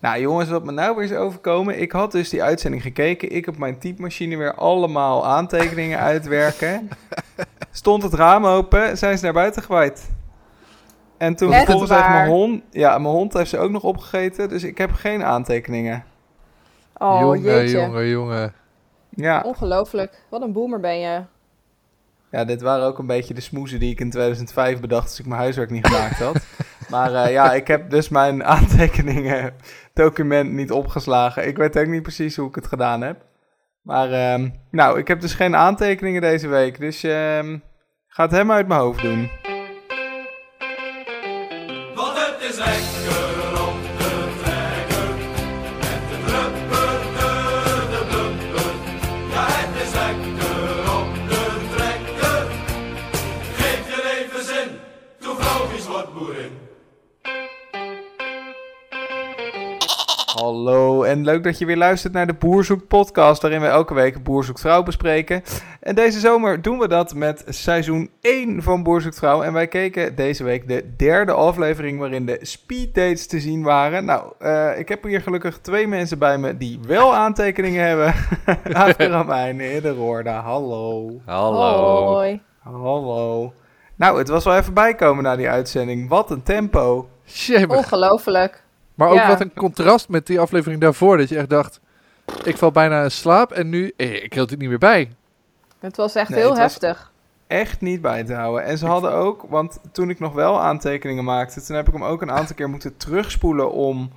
Nou jongens, wat me nou weer is overkomen. Ik had dus die uitzending gekeken. Ik op mijn typemachine weer allemaal aantekeningen uitwerken. Stond het raam open, zijn ze naar buiten gewaaid. En toen Echt vervolgens heeft mijn hond... Ja, mijn hond heeft ze ook nog opgegeten. Dus ik heb geen aantekeningen. Oh, jongen, jeetje. jongen, jongen. Ja. Ongelooflijk. Wat een boomer ben je. ja, dit waren ook een beetje de smoezen die ik in 2005 bedacht... als ik mijn huiswerk niet gemaakt had. maar eh, ja, ik heb dus mijn aantekeningen document niet opgeslagen. Ik weet ook niet precies hoe ik het gedaan heb. Maar ehm, nou, ik heb dus geen aantekeningen deze week. Dus ehm ga het helemaal uit mijn hoofd doen. Hallo en leuk dat je weer luistert naar de Boerzoek podcast, waarin we elke week Boerzoek Vrouw bespreken. En deze zomer doen we dat met seizoen 1 van Boerzoek Vrouw. En wij keken deze week de derde aflevering waarin de speeddates te zien waren. Nou, eh, ik heb hier gelukkig twee mensen bij me die wel aantekeningen hebben. Aafke Ramijn, Hidde Roorda, hallo. Hallo. Hoi. Hallo. Nou, het was wel even bijkomen na die uitzending. Wat een tempo. Ongelooflijk. Maar ook Ja. wat een contrast met die aflevering daarvoor. Dat je echt dacht, ik val bijna in slaap en nu, eh, ik hield het niet meer bij. Het was echt Nee, heel heftig. echt niet bij te houden. En ze hadden ook, want toen ik nog wel aantekeningen maakte, toen heb ik hem ook een aantal keer moeten terugspoelen om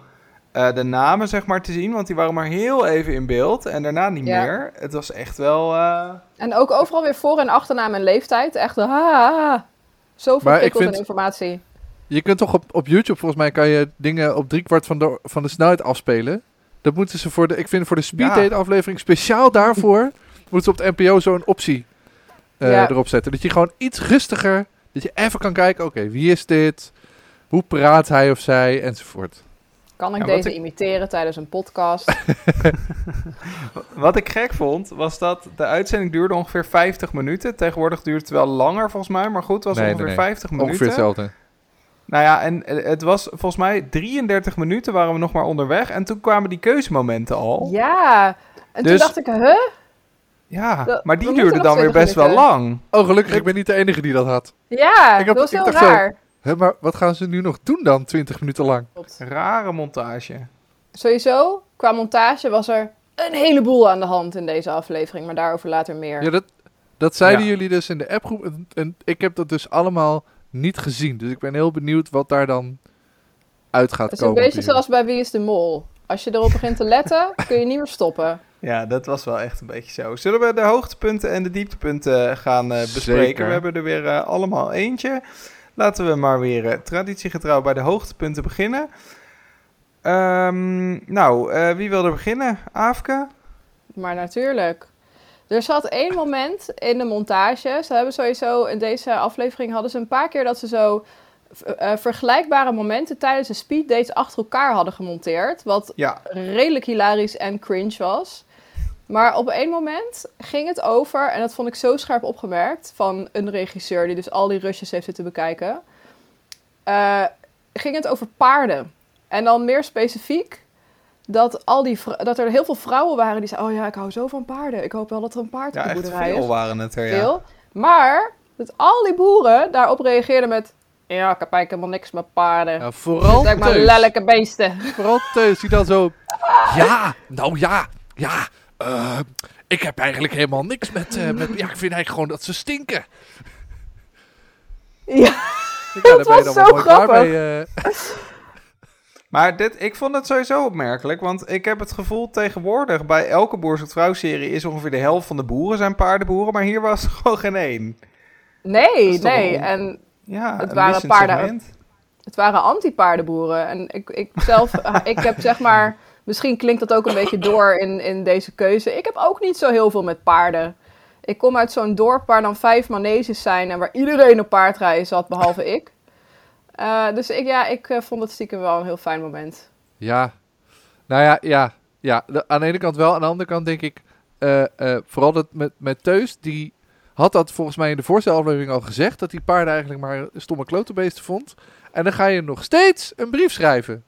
eh, de namen zeg maar te zien, want die waren maar heel even in beeld en daarna niet Ja. meer. Het was echt wel. eh, En ook overal weer voor- en achternaam en leeftijd. Echt, ah, ah, ah. zoveel Maar ik prikkels vind- en informatie. Je kunt toch op, op YouTube, volgens mij, kan je dingen op driekwart van de, van de snelheid afspelen. Dat moeten ze voor de, ik vind voor de speeddate aflevering, speciaal daarvoor, moeten ze op de NPO zo'n optie eh, Ja. erop zetten. Dat je gewoon iets rustiger, dat je even kan kijken, oké, wie is dit? Hoe praat hij of zij? Enzovoort. Kan ik Ja, deze ik- imiteren tijdens een podcast? Wat ik gek vond, was dat de uitzending duurde ongeveer 50 minuten. Tegenwoordig duurt het wel langer volgens mij, maar goed, het was Nee, ongeveer nee, nee. 50 minuten. Ongeveer hetzelfde. Nou ja, en eh, het was volgens mij 33 minuten waren we nog maar onderweg en toen kwamen die keuzemomenten al. ja. En toen Dus- dacht ik, huh? Ja, Dat- maar die duurde dan weer 20 best wel lang. Oh, gelukkig, ik ben niet de enige die dat had. Ja, Ik heb- dat was ik heel zo- raar. Hè, maar wat gaan ze nu nog doen dan, 20 minuten lang? Rare montage. Sowieso, qua montage was er een heleboel aan de hand in deze aflevering, maar daarover later meer. Ja, dat, dat zeiden Ja. jullie dus in de appgroep. En, en ik heb dat dus allemaal niet gezien. Dus ik ben heel benieuwd wat daar dan uit gaat Het is een komen. beetje zoals bij Wie is de Mol. Als je erop begint te letten, kun je niet meer stoppen. Ja, dat was wel echt een beetje zo. Zullen we de hoogtepunten en de dieptepunten gaan eh, bespreken? Zeker. We hebben er weer eh, allemaal eentje. Laten we maar weer eh, traditiegetrouw bij de hoogtepunten beginnen. Ehm, nou, eh, wie wil er beginnen? Aafke? Maar natuurlijk. Er zat één moment in de montage. Ze hebben sowieso in deze aflevering hadden ze een paar keer dat ze zo eh, vergelijkbare momenten tijdens de speeddates achter elkaar hadden gemonteerd. Wat Ja, redelijk hilarisch en cringe was. Maar op één moment ging het over, en dat vond ik zo scherp opgemerkt van een regisseur die dus al die rushes heeft zitten bekijken. eh, ging het over paarden. En dan meer specifiek dat, al die dat er heel veel vrouwen waren die zeiden: Oh ja, ik hou zo van paarden. Ik hoop wel dat er een paard ja op de boerderij veel is. waren het er, ja. Veel. Maar dat al die boeren daarop reageerden met: Ja, ik heb eigenlijk helemaal niks met paarden. Ja, vooral Zeg maar lelijke beesten. Vooral Teus, die dan zo... Ja, nou ja, ja. eh, ik heb eigenlijk helemaal niks met, eh, met... Ja, ik vind eigenlijk gewoon dat ze stinken. Ja. Ja, je was dan wel zo mooi klaar grappig. mee. eh. Maar dit, ik vond het sowieso opmerkelijk, want ik heb het gevoel tegenwoordig bij elke Boer zoekt vrouw serie is ongeveer de helft van de boeren zijn paardenboeren, maar hier was er gewoon geen één. Nee, nee. En Ja, Het waren paarden- het waren anti-paardenboeren. En ik, ik zelf, eh, ik heb zeg maar, misschien klinkt dat ook een beetje door in, in deze keuze. Ik heb ook niet zo heel veel met paarden. Ik kom uit zo'n dorp waar dan vijf maneges zijn en waar iedereen op paardrijden zat, behalve ik. Eh, dus ik, ja, ik eh, vond het stiekem wel een heel fijn moment. Ja, nou ja, ja, ja. Aan de ene kant wel, aan de andere kant denk ik, eh, vooral dat met, met Teus, die had dat volgens mij in de voorste aflevering al gezegd, dat die paarden eigenlijk maar stomme klotenbeesten vond. En dan ga je nog steeds een brief schrijven.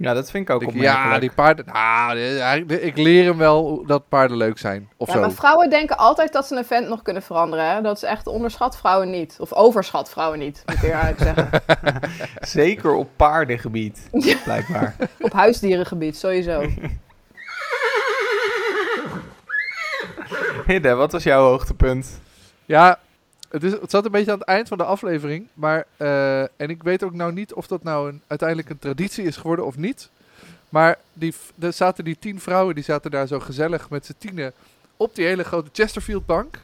Ja, dat vind ik ook Ik- opmerkelijk. ja, die paarden. Nou, die- ik leer hem wel dat paarden leuk zijn. Of Ja, zo. maar vrouwen denken altijd dat ze een vent nog kunnen veranderen. Hè? Dat is echt onderschat vrouwen niet. Of overschat vrouwen niet, moet ik eerlijk zeggen. Zeker op paardengebied, blijkbaar. Op huisdierengebied, sowieso. Hidde, wat was jouw hoogtepunt? Ja, het, is, het zat een beetje aan het eind van de aflevering. Maar, eh, en ik weet ook nou niet of dat nou een, uiteindelijk een traditie is geworden of niet. Maar die, er zaten die tien vrouwen, die zaten daar zo gezellig met z'n tienen op die hele grote Chesterfield bank.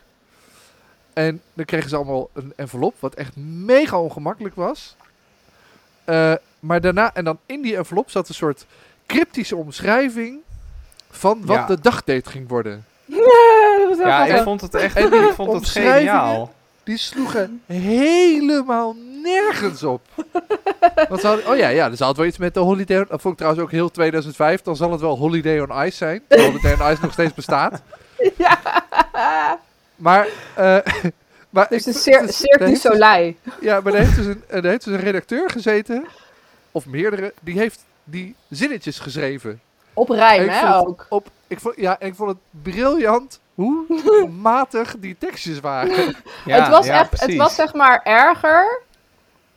En dan kregen ze allemaal een envelop, wat echt mega ongemakkelijk was. Eh, maar daarna, en dan in die envelop zat een soort cryptische omschrijving van wat Ja. de dagdate ging worden. dat was Ja, ik vond het echt ik vond het geniaal. Die sloegen helemaal nergens op. Want ze hadden, oh ja, ja, er zat wel iets met de Holiday on... Dat vond ik trouwens ook heel 2005. Dan zal het wel Holiday on Ice zijn. De Holiday on Ice nog steeds bestaat. Ja. Maar... eh maar Dus de ik- het is- Cirque du dus- Soleil. Ja, maar er heeft, dus een, er heeft dus een redacteur gezeten. Of meerdere. Die heeft die zinnetjes geschreven. Op rijm, hè, vond- ook. Op, ik vond, ja, en ik vond het briljant hoe matig die tekstjes waren. Ja, het, was ja, echt, het was zeg maar erger.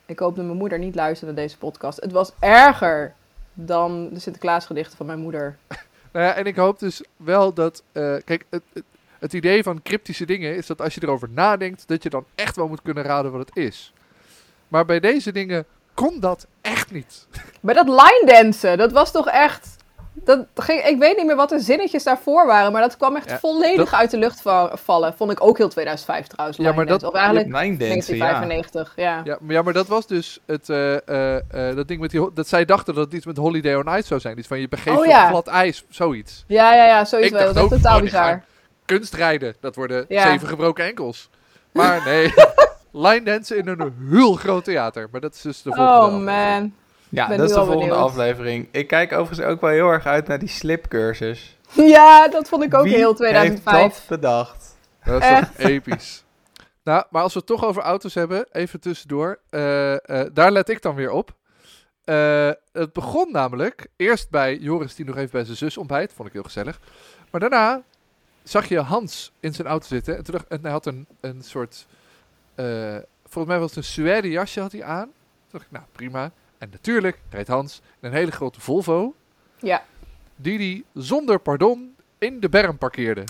Ik hoop dat mijn moeder niet luistert naar deze podcast. Het was erger dan de Sinterklaasgedichten van mijn moeder. Nou ja, en ik hoop dus wel dat. eh, kijk, het, het, het idee van cryptische dingen is dat als je erover nadenkt, dat je dan echt wel moet kunnen raden wat het is. Maar bij deze dingen kon dat echt niet. Maar dat line dansen, dat was toch echt... Dat ging, ik weet niet meer wat de zinnetjes daarvoor waren, maar dat kwam echt Ja, volledig uit de lucht va- vallen. Vond ik ook heel 2005 trouwens. Ja, line maar dat- Of eigenlijk Line dansen, ja. 1995, ja. Ja, maar, ja, maar dat was dus het, eh, eh, eh, dat ding met die. Dat zij dachten dat het iets met Holiday on Ice zou zijn. Iets van je begeeft Oh, op ja. glad ijs, zoiets. Ja, ja, ja, zoiets Ik wel. dacht Dat is totaal oh, bizar. Kunstrijden, dat worden Ja. zeven gebroken enkels. Maar nee, line dansen in een heel groot theater. Maar dat is dus de volgende Oh man. Ja, ben dat is de volgende benieuwd. aflevering. Ik kijk overigens ook wel heel erg uit naar die slipcursus. Ja, dat vond ik ook Wie heel heeft 2005. dat bedacht? Dat is toch episch. Nou, maar als we het toch over auto's hebben, even tussendoor. eh, eh, daar let ik dan weer op. Eh, het begon namelijk eerst bij Joris die nog even bij zijn zus ontbijt. Vond ik heel gezellig. Maar daarna zag je Hans in zijn auto zitten. En, toen dacht, en hij had een, een soort... eh, volgens mij was het een suède jasje had hij aan. Toen dacht ik, nou prima. En natuurlijk rijdt Hans in een hele grote Volvo. Ja, Die hij zonder pardon in de berm parkeerde.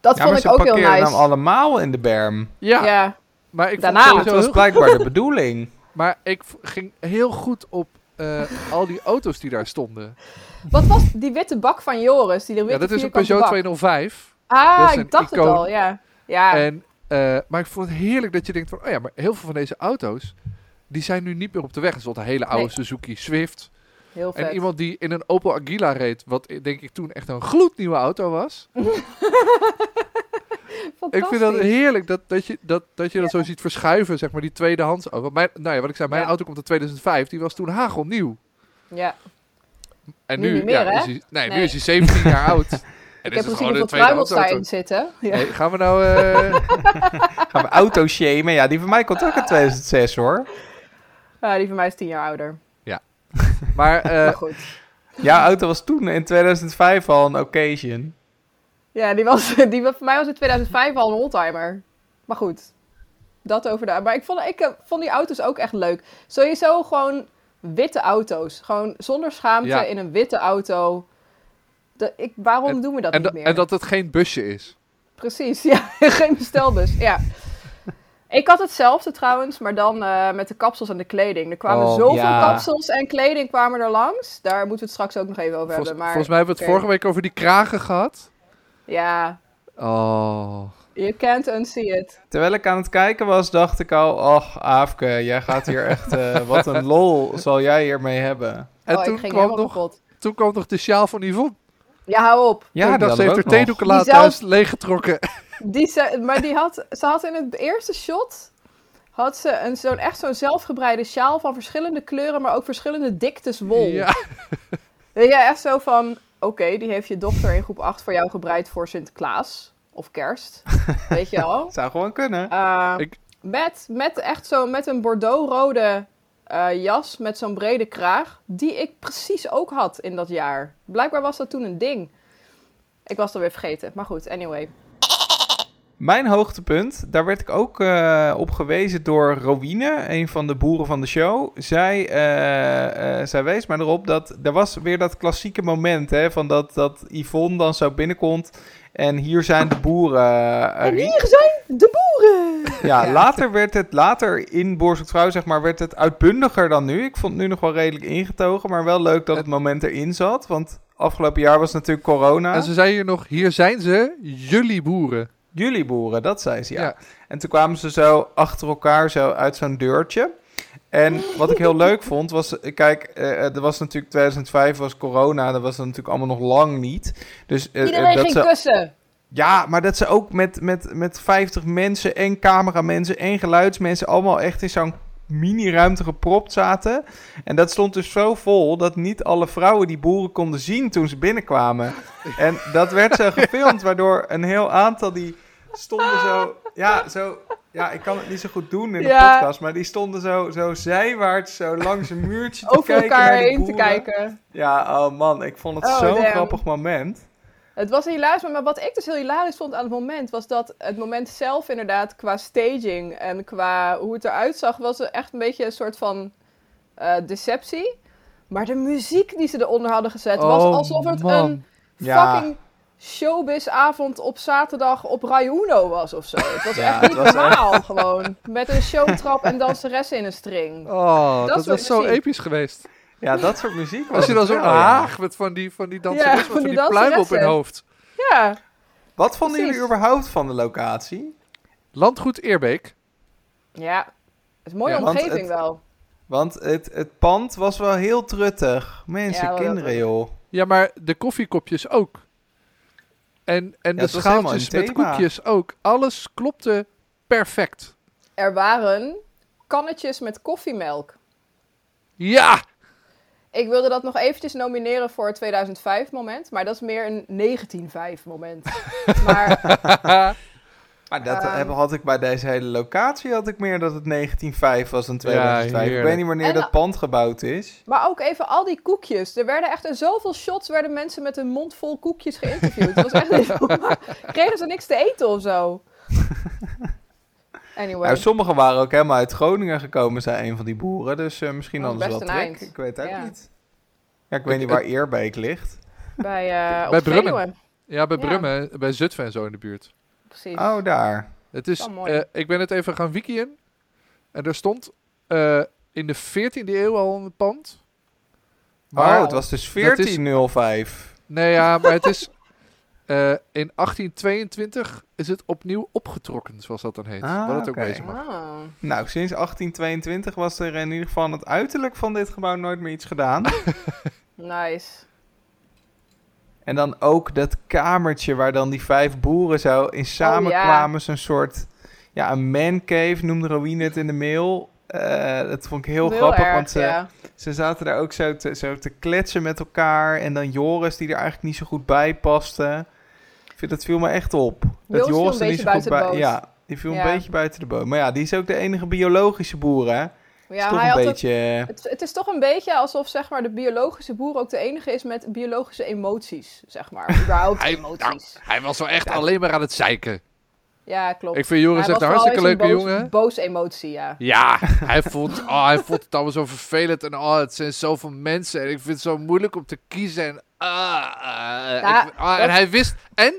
dat ja, vond ze ik ook heel parkeerden nice. hem allemaal in de berm. Ja, ja. maar ik Daarna. vond Dat het was blijkbaar de bedoeling. Maar ik ging heel goed op eh, al die auto's die daar stonden. Wat was die witte bak van Joris? Die Ja, witte dat is een Peugeot bak? 205. Ah, ik dacht icoon. het al, ja. Ja, En, eh, maar ik vond het heerlijk dat je denkt van... Oh ja, maar heel veel van deze auto's... Die zijn nu niet meer op de weg. Er stond een hele oude Nee. Suzuki Swift. heel vet. En iemand die in een Opel Aguila reed. Wat denk ik toen echt een gloednieuwe auto was. Ik vind dat heerlijk dat, dat je dat, dat, je dat zo ziet verschuiven. Zeg maar die tweedehands. Want Mijn, nou ja, wat ik zei, mijn Ja. auto komt in 2005. Die was toen hagelnieuw. Ja. En Nu nu, niet meer, ja, hè? is hij, nee, nu is hij 17 jaar oud. En Ik is heb kruimels tweedehands daarin auto. zitten. Ja. Hey, gaan we nou... eh, Gaan we auto shamen? Ja, die van mij komt ook in 2006 hoor. Ah, die van mij is tien jaar ouder. maar eh, maar goed. Jouw auto was toen in 2005 al een occasion. Ja, die was, die, was- voor mij was in 2005 al een oldtimer. Maar goed, dat over de... Maar ik vond, ik eh, vond die auto's ook echt leuk. Sowieso gewoon witte auto's. Gewoon zonder schaamte Ja. in een witte auto. De, ik, waarom En- doen we dat en, niet meer? en dat het geen busje is. Precies, ja. Geen bestelbus, ja. Ik had hetzelfde trouwens, maar dan eh, met de kapsels en de kleding. Er kwamen Oh, zoveel ja. kapsels en kleding kwamen er langs. Daar moeten we het straks ook nog even over Volgens, hebben. Maar, volgens mij hebben we het vorige week over die kragen gehad. Ja, Oh. you can't unsee it. Terwijl ik aan het kijken was, dacht ik al... Och, Aafke, jij gaat hier echt... eh, wat een lol zal jij hiermee hebben. En oh, toen, ik ging kwam nog, toen kwam nog de sjaal van Yvonne. Ja, hou op. Ja, Toen dacht ze heeft haar theedoeken laten Die zelf- thuis leeggetrokken. Die ze, maar die had, ze had in het eerste shot had ze een, zo'n, echt zo'n zelfgebreide sjaal van verschillende kleuren, maar ook verschillende diktes wol. Ja. Weet je, echt zo van, oké, die heeft je dochter in groep 8 voor jou gebreid voor Sinterklaas of kerst. Weet je al? Zou gewoon kunnen. Uh, Ik- met, met echt zo, met een bordeaux-rode eh, jas met zo'n brede kraag, die ik precies ook had in dat jaar. Blijkbaar was dat toen een ding. Ik was het alweer vergeten, maar goed, anyway. Mijn hoogtepunt, daar werd ik ook eh, op gewezen door Rowine, een van de boeren van de show. Zij, eh, eh, zij wees mij erop dat er was weer dat klassieke moment, hè, van dat, dat Yvonne dan zo binnenkomt en hier zijn de boeren. En hier zijn de boeren! Ja, later werd het, later in Boer zoekt vrouw, zeg maar, werd het uitbundiger dan nu. Ik vond het nu nog wel redelijk ingetogen, maar wel leuk dat het moment erin zat. Want afgelopen jaar was natuurlijk corona. En ze zei hier nog, hier zijn ze, jullie boeren. Jullie boeren, dat zei ze, ja. Ja. En toen kwamen ze zo achter elkaar zo uit zo'n deurtje. En wat ik heel leuk vond, was... Kijk, eh, er was natuurlijk 2005 was corona. Dat was er natuurlijk allemaal nog lang niet. Dus, eh, eh, Iedereen dat ging ze, kussen. Ja, maar dat ze ook met, met, met 50 mensen en cameramensen en geluidsmensen... allemaal echt in zo'n mini-ruimte gepropt zaten. En dat stond dus zo vol dat niet alle vrouwen die boeren konden zien toen ze binnenkwamen. En dat werd zo gefilmd, waardoor een heel aantal die stonden zo... Ja, zo... Ja, ik kan het niet zo goed doen in de Ja. podcast, maar die stonden zo, zo zijwaarts, zo langs een muurtje te Over kijken elkaar naar de heen te kijken. Ja, oh man, ik vond het Oh, zo'n grappig moment. Het was hilarisch, maar wat ik dus heel hilarisch vond aan het moment... was dat het moment zelf inderdaad qua staging en qua hoe het eruit zag... was echt een beetje een soort van eh, deceptie. Maar de muziek die ze eronder hadden gezet... was Oh, alsof het man. een Ja. Showbizavond op zaterdag op Rai Uno was of zo. Het was Ja, echt niet was normaal gewoon. Met een showtrap en danseressen in een string. Oh, dat, was zo episch geweest. Ja, dat soort muziek was Als je dan zo'n haag met van die, van die danseressen, Ja, met van van die die pluim op hun hoofd. Ja, Wat vonden Precies. jullie überhaupt van de locatie? Landgoed Eerbeek. ja. Het is een mooie Ja, want omgeving het- wel. Want het, het pand was wel heel truttig. Mensen, Ja, kinderen joh. Ja, maar de koffiekopjes ook. En, en de schaaltjes met koekjes ook. Alles klopte perfect. Er waren kannetjes met koffiemelk. Ja! Ik wilde dat nog eventjes nomineren voor het 2005 moment, maar dat is meer een 1905 moment. maar Maar dat Ehm. had ik bij deze hele locatie had ik meer dat het 1905 was dan 2005. ik weet niet wanneer En- dat pand gebouwd is. Maar ook even al die koekjes. Er werden echt in zoveel shots werden mensen met een mond vol koekjes geïnterviewd. Het was echt niet. Kregen ze niks te eten of zo? Anyway. Nou, sommige waren ook helemaal uit Groningen gekomen, zei een van die boeren. Dus eh, misschien Oh, hadden ze best wel een trek. Ik weet het ook Ja. niet. Ja, ik weet niet waar Eerbeek ligt. bij eh op Bij Brummen. Ja, bij Ja. Brummen, bij Zutphen en zo in de buurt. Precies. Oh, daar. Het is, eh, ik ben het even gaan wikien. En er stond eh, in de 14e eeuw al een pand. Maar, oh, het was dus dat is- 1405. Nee, ja, maar het is... eh, in 1822 is het opnieuw opgetrokken, zoals dat dan heet. Ah, wat het ook wezen mag. Ah. Nou, sinds 1822 was er in ieder geval aan het uiterlijk van dit gebouw nooit meer iets gedaan. Nice. En dan ook dat kamertje waar dan die vijf boeren zo in samenkwamen. Zo'n soort, ja, een man cave noemde Rowine het in de mail. Eh, dat vond ik heel, grappig, erg, want ze, ja. ze zaten daar ook zo te, zo te kletsen met elkaar. En dan Joris, die er eigenlijk niet zo goed bij paste. Ik vind, dat viel me echt op. Dat Joris er niet zo goed bij... Ja, die viel Ja. een beetje buiten de boot. Maar ja, die is ook de enige biologische boer, hè? Ja, toch hij een beetje... het, het is toch een beetje alsof zeg maar, de biologische boer ook de enige is met biologische emoties. Zeg maar. Überhaupt Hij, emoties. nou, hij was wel echt alleen maar aan het zeiken. Ja, klopt. Ik vind Joris Hij echt was een hartstikke leuke een jongen. boos, boos emotie, ja. Ja, hij vond, oh, hij vond het allemaal zo vervelend. En oh, het zijn zoveel mensen. En ik vind het zo moeilijk om te kiezen. En, ah, ah, Ja, ik- ah, en hij wist... En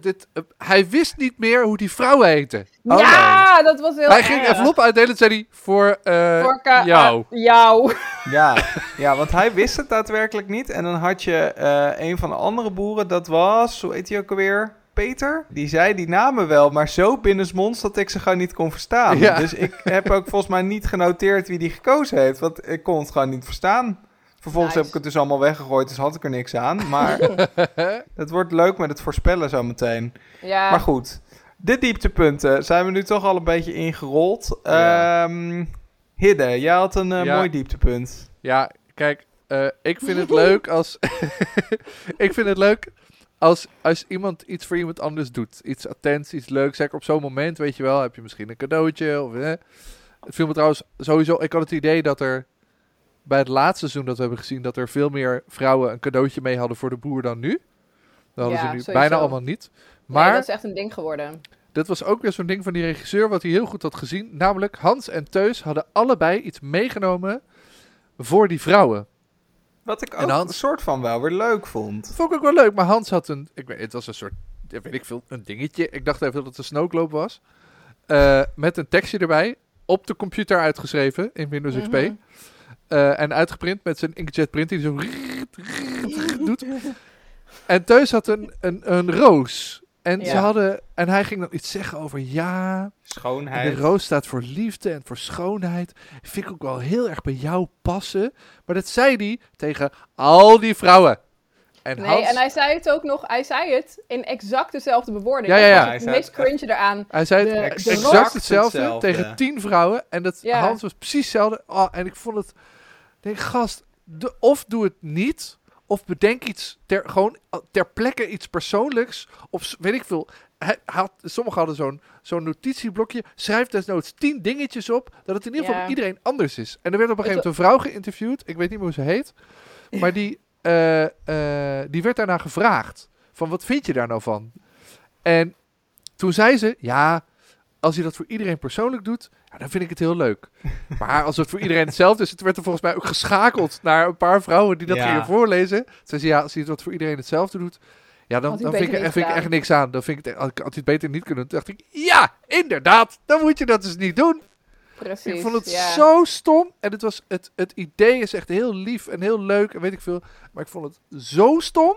dit, eh, hij wist niet meer hoe die vrouwen heten. Oh, ja, dat was heel hij ging erg. enveloppen uitdelen en zei hij... Voor, eh, Voor jou. ah, jou. Ja, ja, want hij wist het daadwerkelijk niet. En dan had je eh, een van de andere boeren, dat was, hoe heet hij ook alweer? Peter? Die zei die namen wel, maar zo binnensmonds dat ik ze gewoon niet kon verstaan. Ja. Dus ik heb ook volgens mij niet genoteerd wie die gekozen heeft, want ik kon het gewoon niet verstaan. Vervolgens Nice. heb ik het dus allemaal weggegooid, dus had ik er niks aan. Maar het wordt leuk met het voorspellen zo meteen. Ja, Maar goed, de dieptepunten zijn we nu toch al een beetje ingerold. Ja. Ehm, Hidde, jij had een eh, Ja. mooi dieptepunt. Ja, kijk, eh, ik vind het leuk als. ik vind het leuk als, als iemand iets voor iemand anders doet. Iets attents, iets leuks. Zeker op zo'n moment, weet je wel, heb je misschien een cadeautje. Of, eh, Het viel me trouwens sowieso... Ik had het idee dat er bij het laatste seizoen dat we hebben gezien... dat er veel meer vrouwen een cadeautje mee hadden voor de boer dan nu. Dat hadden Ja, ze nu sowieso. bijna allemaal niet. Maar dat is echt een ding geworden. dat was ook weer zo'n ding van die regisseur... wat hij heel goed had gezien. Namelijk Hans en Teus hadden allebei iets meegenomen... voor die vrouwen. Wat ik ook Hans- een soort van wel weer leuk vond. Vond ik ook wel leuk. Maar Hans had een... Ik weet, het was een soort... Weet ik veel, een dingetje. Ik dacht even dat het een snowglobe was. Eh, met een tekstje erbij. Op de computer uitgeschreven in Windows XP. Eh, en uitgeprint met zijn inkjet printer die zo doet. En Teus had een, een, een roos. En, ze hadden, en hij ging dan iets zeggen over ja, en Schoonheid. de roos staat voor liefde en voor schoonheid. Vind ik ook wel heel erg bij jou passen. Maar dat zei hij tegen al die vrouwen. En Nee, Hans, en hij zei het ook nog, hij zei het in exact dezelfde bewoording. Ja, ja, ja. het zei meest het- cringe eraan. hij zei de- het de exact hetzelfde, hetzelfde. tegen tien vrouwen. En dat Ja. Hans was precies hetzelfde. Oh, en ik vond het... Denk, gast, de, of doe het niet... Of bedenk iets, ter, gewoon uh, ter plekke iets persoonlijks. Of weet ik veel. Hij had, sommigen hadden zo'n zo'n notitieblokje. Schrijf desnoods tien dingetjes op. Dat het in ieder geval Ja. iedereen anders is. En er werd op een gegeven moment een vrouw geïnterviewd. Ik weet niet meer hoe ze heet. Maar die, eh, eh, die werd daarna gevraagd. Van wat vind je daar nou van? En toen zei ze, ja, als je dat voor iedereen persoonlijk doet, ja, dan vind ik het heel leuk. Maar als het voor iedereen hetzelfde is, het werd er volgens mij ook geschakeld naar een paar vrouwen die dat Ja. gingen voorlezen. Zei ze, ja, als je dat voor iedereen hetzelfde doet, ja, dan, dan vind, ik, vind ik echt niks aan. Dan vind ik, het- had hij het beter niet kunnen. Toen dacht ik, ja, inderdaad, dan moet je dat dus niet doen. Precies. ik vond het ja. zo stom. En het, was, het, het idee is echt heel lief en heel leuk en weet ik veel. Maar ik vond het zo stom.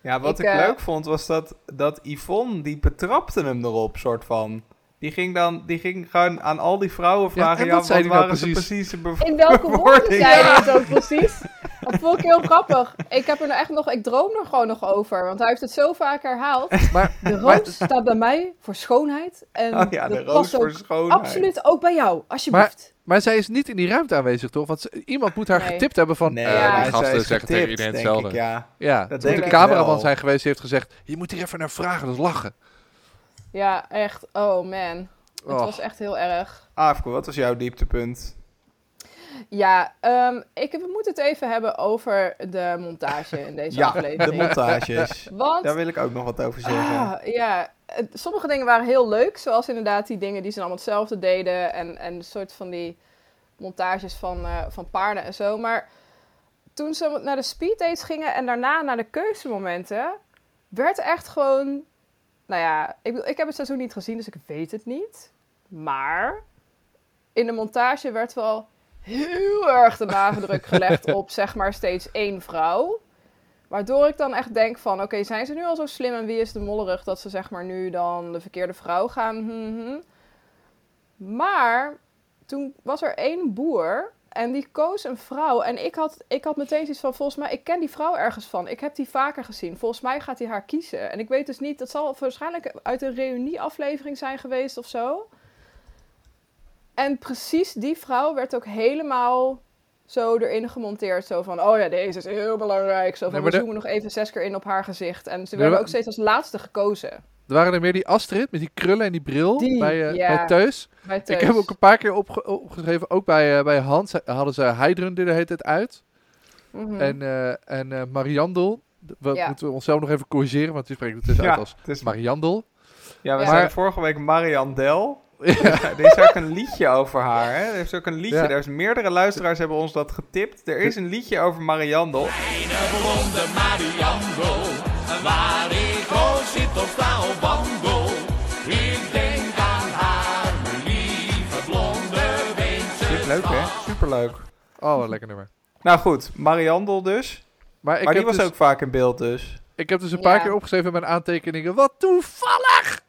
Ja, wat ik, Ik, eh, leuk vond was dat, dat Yvonne, die betrapte hem erop, soort van. Die ging dan, die ging gewoon aan al die vrouwen vragen, en ja, wat nou waren ze precies? In welke woorden zei hij het ook precies? Dat vond ik heel grappig. Ik heb er nou echt nog, ik droom er gewoon nog over, want hij heeft het zo vaak herhaald. Maar, De maar- roos staat bij mij voor schoonheid en Oh ja, de roos voor ook schoonheid. absoluut ook bij jou, alsjeblieft. maar zij is niet in die ruimte aanwezig, toch? Want iemand moet haar Nee. getipt hebben van... Nee, eh, Ja. die gasten zeggen tegen iedereen hetzelfde. ik, ja. Ja, Dat moet de cameraman wel. zijn geweest, die heeft gezegd... Je moet hier even naar vragen, dat is lachen. Ja, echt. Oh man. Het Och. was echt heel erg. Aafke, wat was jouw dieptepunt? Ja, ehm, ik, we moeten het even hebben over de montage in deze Ja, aflevering. de montages. Want Daar wil ik ook nog wat over zeggen. Ah, ja, sommige dingen waren heel leuk. Zoals inderdaad die dingen die ze allemaal hetzelfde deden. En, en een soort van die montages van, eh, van paarden en zo. Maar toen ze naar de speeddates gingen en daarna naar de keuzemomenten... werd echt gewoon... Nou ja, ik, ik heb het seizoen niet gezien, dus ik weet het niet. Maar in de montage werd wel heel erg de nadruk gelegd op zeg maar steeds één vrouw. Waardoor ik dan echt denk van, oké, zijn ze nu al zo slim en wie is de mollerig dat ze zeg maar nu dan de verkeerde vrouw gaan? Hm, hm. Maar toen was er één boer en die koos een vrouw. En ik had, ik had meteen zoiets van, volgens mij, ik ken die vrouw ergens van. Ik heb die vaker gezien. Volgens mij gaat hij haar kiezen. En ik weet dus niet, dat zal waarschijnlijk uit een reunieaflevering zijn geweest of zo. En precies die vrouw werd ook helemaal zo erin gemonteerd. Zo van, oh ja, deze is heel belangrijk. Zo van, Nee, we de- zoomen nog even zes keer in op haar gezicht. En ze werden ook steeds als laatste gekozen. Er waren er meer die Astrid met die krullen en die bril Die, bij, eh ja. bij Teus. Bij Ik heb ook een paar keer opge- opgeschreven, ook bij, eh, bij Hans eh, hadden ze Heidrun de hele tijd uit. Mhm. En, eh en eh Mariandel, we Ja. moeten onszelf nog even corrigeren, want die spreken er tussen Ja, uit als het is, Mariandel. ja, we Maar- vorige week Marianne Del. Ja. Er is ook een liedje over haar. Hè? Er is ook een liedje. Ja. Er is meerdere luisteraars hebben ons dat getipt. Er is een liedje over Marianne Del. Kleine blonde Mariando, waar ik ook zit of sta op wandel. Ik denk aan haar, mijn lieve blonde Vind je leuk, hè? Superleuk. Oh, wat lekker nummer. Nou goed, Marianne Del dus. Maar ik, maar die heb, was dus, ook vaak in beeld dus. ik heb dus een paar Ja. keer opgeschreven in mijn aantekeningen. Wat toevallig!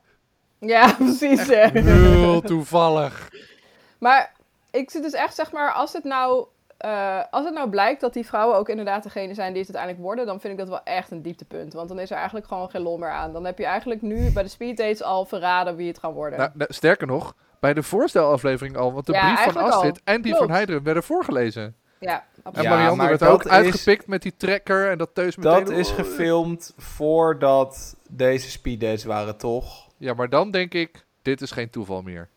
Ja, precies. hè. Heel toevallig. Maar ik zit dus echt, zeg maar, als het nou... eh, als het nou blijkt dat die vrouwen ook inderdaad degene zijn die het uiteindelijk worden, dan vind ik dat wel echt een dieptepunt. Want dan is er eigenlijk gewoon geen lol meer aan. Dan heb je eigenlijk nu bij de speeddates al verraden wie het gaan worden. Nou, nou, sterker nog, bij de voorstelaflevering al, want de Ja, brief van Astrid al. en die Klopt. van Heidrun werden voorgelezen. ja, En absoluut. Ja, Marianne maar werd ook is- uitgepikt met die trekker en dat Teus meteen... Dat is gefilmd voordat deze speeddates waren, toch? Ja, maar dan denk ik, dit is geen toeval meer.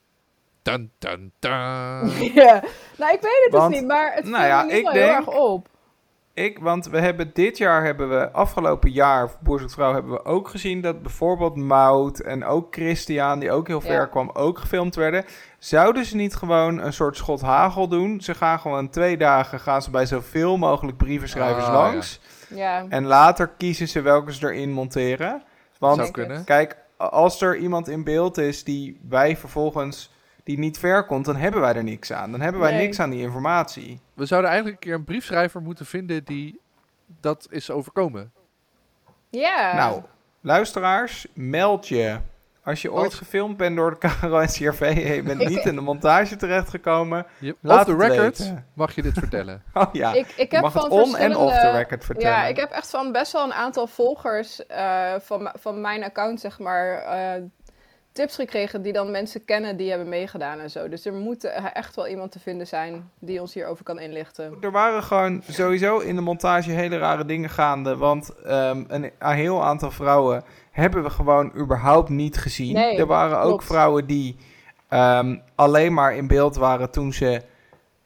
Dun, dun, dun. ja. Nou, ik weet het Want- dus niet, maar het nou viel ja, me niet ik wel denk- heel erg op. Ik, want we hebben dit jaar, hebben we afgelopen jaar, voor Boer zoekt Vrouw, hebben we ook gezien dat bijvoorbeeld Mout en ook Christian, die ook heel ver Ja. kwam, ook gefilmd werden. Zouden ze niet gewoon een soort schot hagel doen? Ze gaan gewoon twee dagen, gaan ze bij zoveel mogelijk brievenschrijvers Ah, langs. Ja. En later kiezen ze welke ze erin monteren. Want. Kijk, als er iemand in beeld is die wij vervolgens die niet ver komt, dan hebben wij er niks aan. Dan hebben wij Nee. niks aan die informatie. We zouden eigenlijk een keer een briefschrijver moeten vinden die dat is overkomen. Ja. Nou, luisteraars, meld je. Als je ooit Wat? gefilmd bent door de KRO en CRV en je bent niet in de montage terechtgekomen, Je, laat off the het record weten. mag je dit vertellen. Oh ja, ik, ik heb mag van het on en off the record vertellen. Ja, ik heb echt van best wel een aantal volgers eh, van, van mijn account, zeg maar, eh, tips gekregen die dan mensen kennen die hebben meegedaan en zo. Dus er moet eh, echt wel iemand te vinden zijn die ons hierover kan inlichten. Er waren gewoon sowieso in de montage hele rare dingen gaande. Want ehm, een, een heel aantal vrouwen hebben we gewoon überhaupt niet gezien. Nee, er waren ook klopt. vrouwen die ehm, alleen maar in beeld waren toen, ze,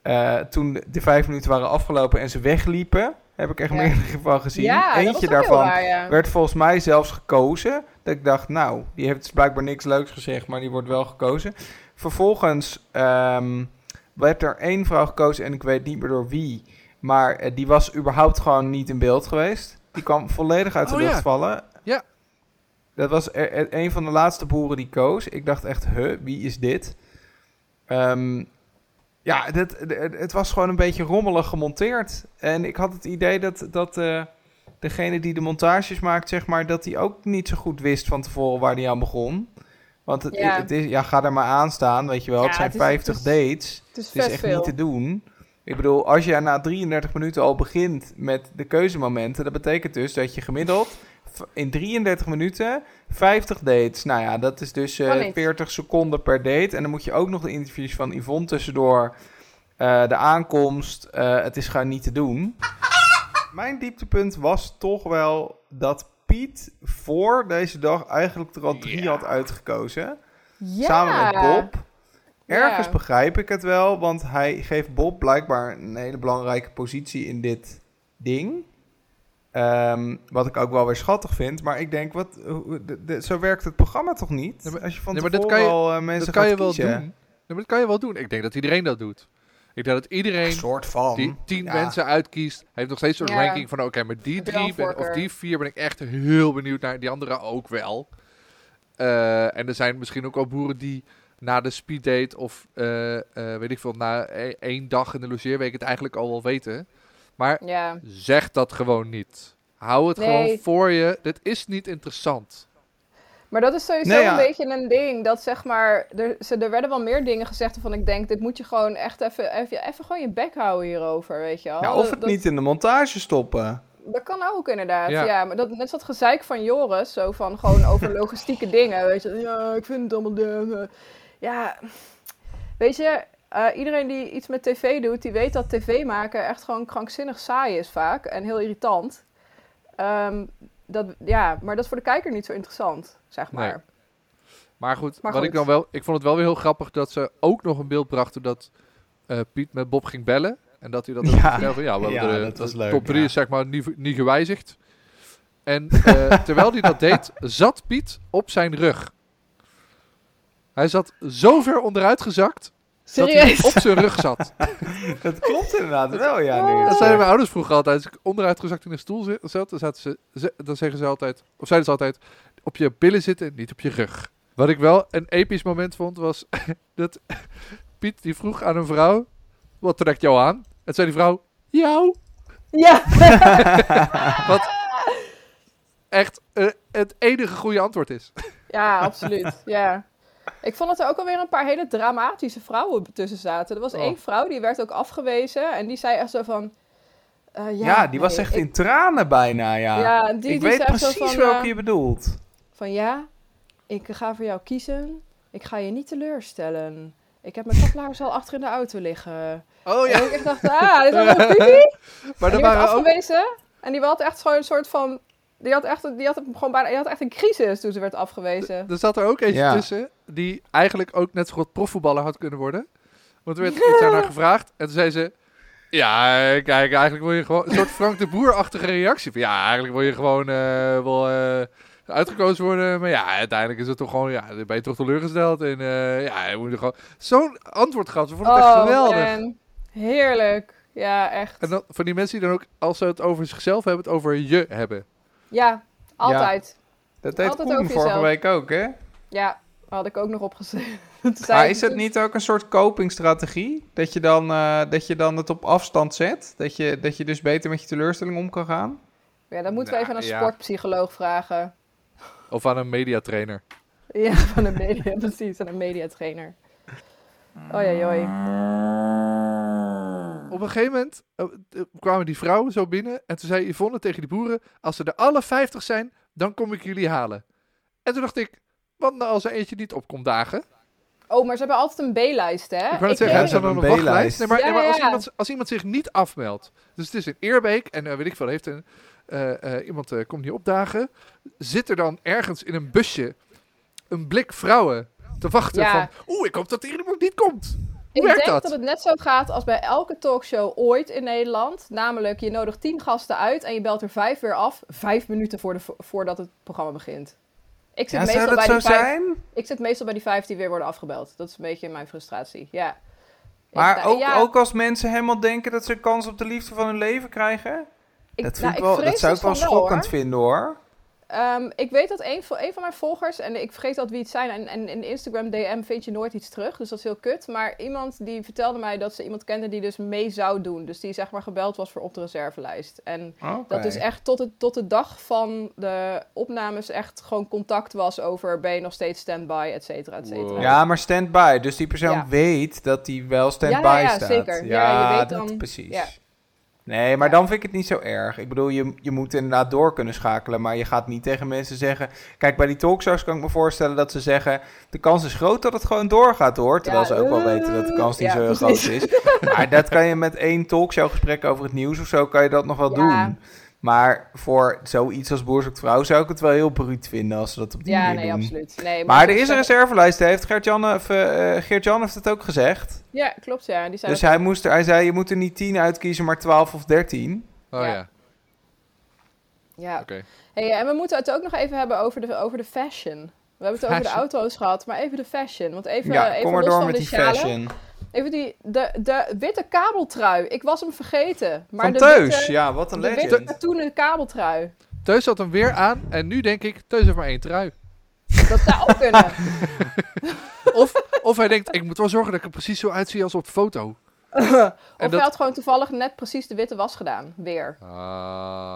eh, toen de vijf minuten waren afgelopen en ze wegliepen. Heb ik echt Ja. meerdere van gezien. Ja, Eentje daarvan ja. werd volgens mij zelfs gekozen. Dat ik dacht, nou, die heeft dus blijkbaar niks leuks gezegd, maar die wordt wel gekozen. Vervolgens ehm, werd er één vrouw gekozen en ik weet niet meer door wie. Maar eh, die was überhaupt gewoon niet in beeld geweest. Die kwam volledig uit de Oh, lucht ja. vallen. Ja. Dat was er, er- een van de laatste boeren die koos. Ik dacht echt, huh, wie is dit? Ehm, ja, dit, het, het was gewoon een beetje rommelig gemonteerd. En ik had het idee dat, dat eh, degene die de montages maakt, zeg maar, dat hij ook niet zo goed wist van tevoren waar hij aan begon. Want het, Ja. het is, ja, ga er maar aan staan, weet je wel. Ja, het zijn het is- 50 het dates. Het is Het is echt veel. niet te doen. Ik bedoel, als je na 33 minuten al begint met de keuzemomenten, dat betekent dus dat je gemiddeld in 33 minuten 50 dates. Nou ja, dat is dus eh, Kan niet. 40 seconden per date. En dan moet je ook nog de interviews van Yvonne tussendoor, eh, de aankomst. eh, het is gewoon niet te doen. Mijn dieptepunt was toch wel dat Piet voor deze dag eigenlijk er al drie had uitgekozen. Ja. Samen met Bob. Ergens Ja. begrijp ik het wel, want hij geeft Bob blijkbaar een hele belangrijke positie in dit ding. Ehm, wat ik ook wel weer schattig vind. Maar ik denk, wat, hoe- de- de- zo werkt het programma toch niet? Maar- Als je van nee, maar dat tevoren kan je- al eh, mensen dat kan gaat je wel kiezen. doen. Nee, maar dat kan je wel doen. Ik denk dat iedereen dat doet. Ik denk dat iedereen Een soort van. die tien Ja. mensen uitkiest, heeft nog steeds Ja. ranking van oké, maar die drie een ben, of die vier ben ik echt heel benieuwd naar. Die andere ook wel. Eh, en er zijn misschien ook al boeren die na de speeddate of eh, eh, weet ik veel, na e- één dag in de logeerweek het eigenlijk al wel weten. Maar Ja. zeg dat gewoon niet. Hou het Nee. gewoon voor je. Dit is niet interessant. Maar dat is sowieso Nee, ja. een beetje een ding. Dat zeg maar, er, ze, er werden wel meer dingen gezegd waarvan ik denk, dit moet je gewoon echt even, even, even gewoon je bek houden hierover, weet je wel. Ja, of Dat- het dat, niet in de montage stoppen. Dat kan ook inderdaad, Ja. ja. maar dat, net zoals dat gezeik van Joris, zo van gewoon over logistieke dingen, weet je. Ja, ik vind het allemaal... de- Ja, weet je, eh, iedereen die iets met tv doet, die weet dat tv maken echt gewoon krankzinnig saai is vaak. En heel irritant. Ehm, dat, ja, maar dat is voor de kijker niet zo interessant, zeg maar. Nee. Maar goed, Maar wat goed. ik dan wel, ik vond het wel weer heel grappig dat ze ook nog een beeld brachten dat eh, Piet met Bob ging bellen. En dat hij dat Ja. van, ja, we Ja, hebben de, dat was de leuk, top 3 ja. is zeg maar niet, niet gewijzigd. En eh, terwijl hij dat deed, zat Piet op zijn rug. Hij zat zo ver onderuit gezakt dat hij Serieus? op zijn rug zat. Dat klopt inderdaad wel, ja. Oh. Dat zeiden mijn ouders vroeger altijd. Als ik onderuit gezakt in een stoel zat, dan, zaten ze, ze- dan zeggen ze altijd, of zeiden ze altijd, op je billen zitten, niet op je rug. Wat ik wel een episch moment vond, was dat Piet die vroeg aan een vrouw, wat trekt jou aan? En zei die vrouw, jou. Ja. Wat echt eh, het enige goede antwoord is. Ja, absoluut. Ja. Ik vond dat er ook alweer een paar hele dramatische vrouwen tussen zaten. Er was Oh. één vrouw die werd ook afgewezen en die zei echt zo van. eh, ja, Ja, die was echt ik- in tranen bijna, ja. Ja, die, ik die weet zei echt zo precies van, welke eh, je bedoelt. van ja, ik ga voor jou kiezen. Ik ga je niet teleurstellen. Ik heb mijn kaplaars al achter in de auto liggen. Oh En ik dacht, ah, dit is wel een publiek. Maar er die werd waren ook... afgewezen. En die had echt gewoon een soort van Die had echt, die had hem gewoon bijna, die had echt een crisis toen ze werd afgewezen. Er zat er ook eentje Ja. tussen die eigenlijk ook net zo goed profvoetballer had kunnen worden. Want er werd iets aan haar gevraagd en toen zei ze... Ja, kijk, eigenlijk wil je gewoon een soort Frank de Boer-achtige reactie. Van, ja, eigenlijk wil je gewoon eh, wel eh, uitgekozen worden. Maar ja, uiteindelijk is het toch gewoon... Ja, dan ben je toch teleurgesteld. En eh, ja, je moet er gewoon... Zo'n antwoord gehad. Ze vonden het echt geweldig. Oh, man. Heerlijk. Ja, echt. En dan van die mensen die dan ook, als ze het over zichzelf hebben, het over je hebben. Ja, altijd. Dat deed Altijd Koen vorige jezelf. week ook, hè? Ja, had ik ook nog zei Maar is het niet ook een soort copingstrategie? Dat je dan, eh, dat je dan het op afstand zet? Dat je, dat je dus beter met je teleurstelling om kan gaan? Ja, dan moeten we Nou, even aan een ja. sportpsycholoog vragen. Of aan een mediatrainer. Ja, van een media, precies, aan een mediatrainer. Oei, oei. Op een gegeven moment eh, eh, kwamen die vrouwen zo binnen. En toen zei Yvonne tegen die boeren: Als ze er alle 50 zijn, dan kom ik jullie halen. En toen dacht ik: Wat nou als er eentje niet opkomt dagen? Oh, maar ze hebben altijd een B-lijst, hè? Ik wou net Ik zeggen, weet- ze hebben een een wachtlijst. B-lijst. Nee, maar, Ja, nee, maar als, ja. iemand, als iemand zich niet afmeldt. Dus het is in Eerbeek en eh, weet ik veel, heeft een, eh, eh, iemand eh, komt niet opdagen. Zit er dan ergens in een busje een blik vrouwen te wachten Ja. van... Oeh, ik hoop dat er iemand niet komt. Ik werkt denk dat? dat? het net zo gaat als bij elke talkshow ooit in Nederland. Namelijk, je nodigt tien gasten uit en je belt er vijf weer af. Vijf minuten voor de, voordat het programma begint. Ik zit, Ja, zou meestal dat bij zo die vijf, zijn? ik zit meestal bij die vijf die weer worden afgebeld. Dat is een beetje mijn frustratie, ja. Maar Ik- ook, ja, ook als mensen helemaal denken dat ze een kans op de liefde van hun leven krijgen? ik, dat, nou, ik wel, dat zou ik wel schokkend vinden hoor. Ehm, ik weet dat een, van- een van mijn volgers, en ik vergeet dat wie het zijn, en, en in Instagram DM vind je nooit iets terug, dus dat is heel kut. Maar iemand die vertelde mij dat ze iemand kende die dus mee zou doen. Dus die zeg maar gebeld was voor op de reservelijst. En dat dus echt tot, het, tot de dag van de opnames echt gewoon contact was over ben je nog steeds stand-by, et cetera, et cetera. Wow. Ja, maar stand-by. Dus die persoon Ja. weet dat hij wel stand-by Ja, ja, ja, staat. zeker. Ja, je weet dat- dan- precies. Nee, maar Ja. dan vind ik het niet zo erg. Ik bedoel, je, je moet inderdaad door kunnen schakelen. Maar je gaat niet tegen mensen zeggen... Kijk, bij die talkshows kan ik me voorstellen dat ze zeggen... De kans is groot dat het gewoon doorgaat, hoor. Terwijl Ja, ze ook wel eh, weten dat de kans niet ja, zo heel precies. groot is. Maar dat kan je met één talkshowgesprek over het nieuws of zo... kan je dat nog wel Ja. doen. Maar voor zoiets als Boer zoekt vrouw... zou ik het wel heel bruut vinden als ze dat op die Ja, manier nee, doen. absoluut. Nee, Maar er ze is een reservelijst, heeft Geert-Jan eh, Geert-Jan heeft het ook gezegd. Ja, klopt, ja. Die zei Dus hij, moest er, hij zei, je moet er niet 10 uitkiezen, maar 12 of 13. Oh Ja. ja, Ja. oké. Hey, en we moeten het ook nog even hebben over de, over de fashion. We hebben het over de auto's gehad, maar even de fashion. Want even, ja, even kom maar los door van met de die fashion. Even die, de, de witte kabeltrui. Ik was hem vergeten. Maar Van de Teus, witte, ja, wat een de witte legend. katoenen kabeltrui. Teus had hem weer aan en nu denk ik, Teus heeft maar één trui. Dat zou ook kunnen. Of, of hij denkt, ik moet wel zorgen dat ik er precies zo uitzie als op de foto. of dat- hij had gewoon toevallig net precies de witte was gedaan. Weer. Ah.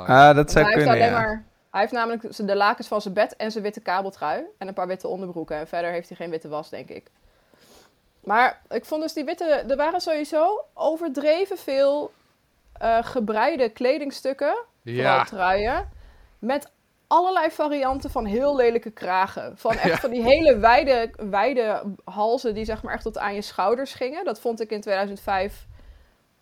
Ah, dat Want zou hij, heeft kunnen, alleen ja. maar, hij heeft namelijk de lakens van zijn bed en zijn witte kabeltrui. En een paar witte onderbroeken. En verder heeft hij geen witte was, denk ik. Maar ik vond dus die witte... Er waren sowieso overdreven veel eh, gebreide kledingstukken. Vooral Ja, truien. Met allerlei varianten van heel lelijke kragen. Van echt Ja. van die hele wijde, wijde halzen die zeg maar echt tot aan je schouders gingen. Dat vond ik in 2005...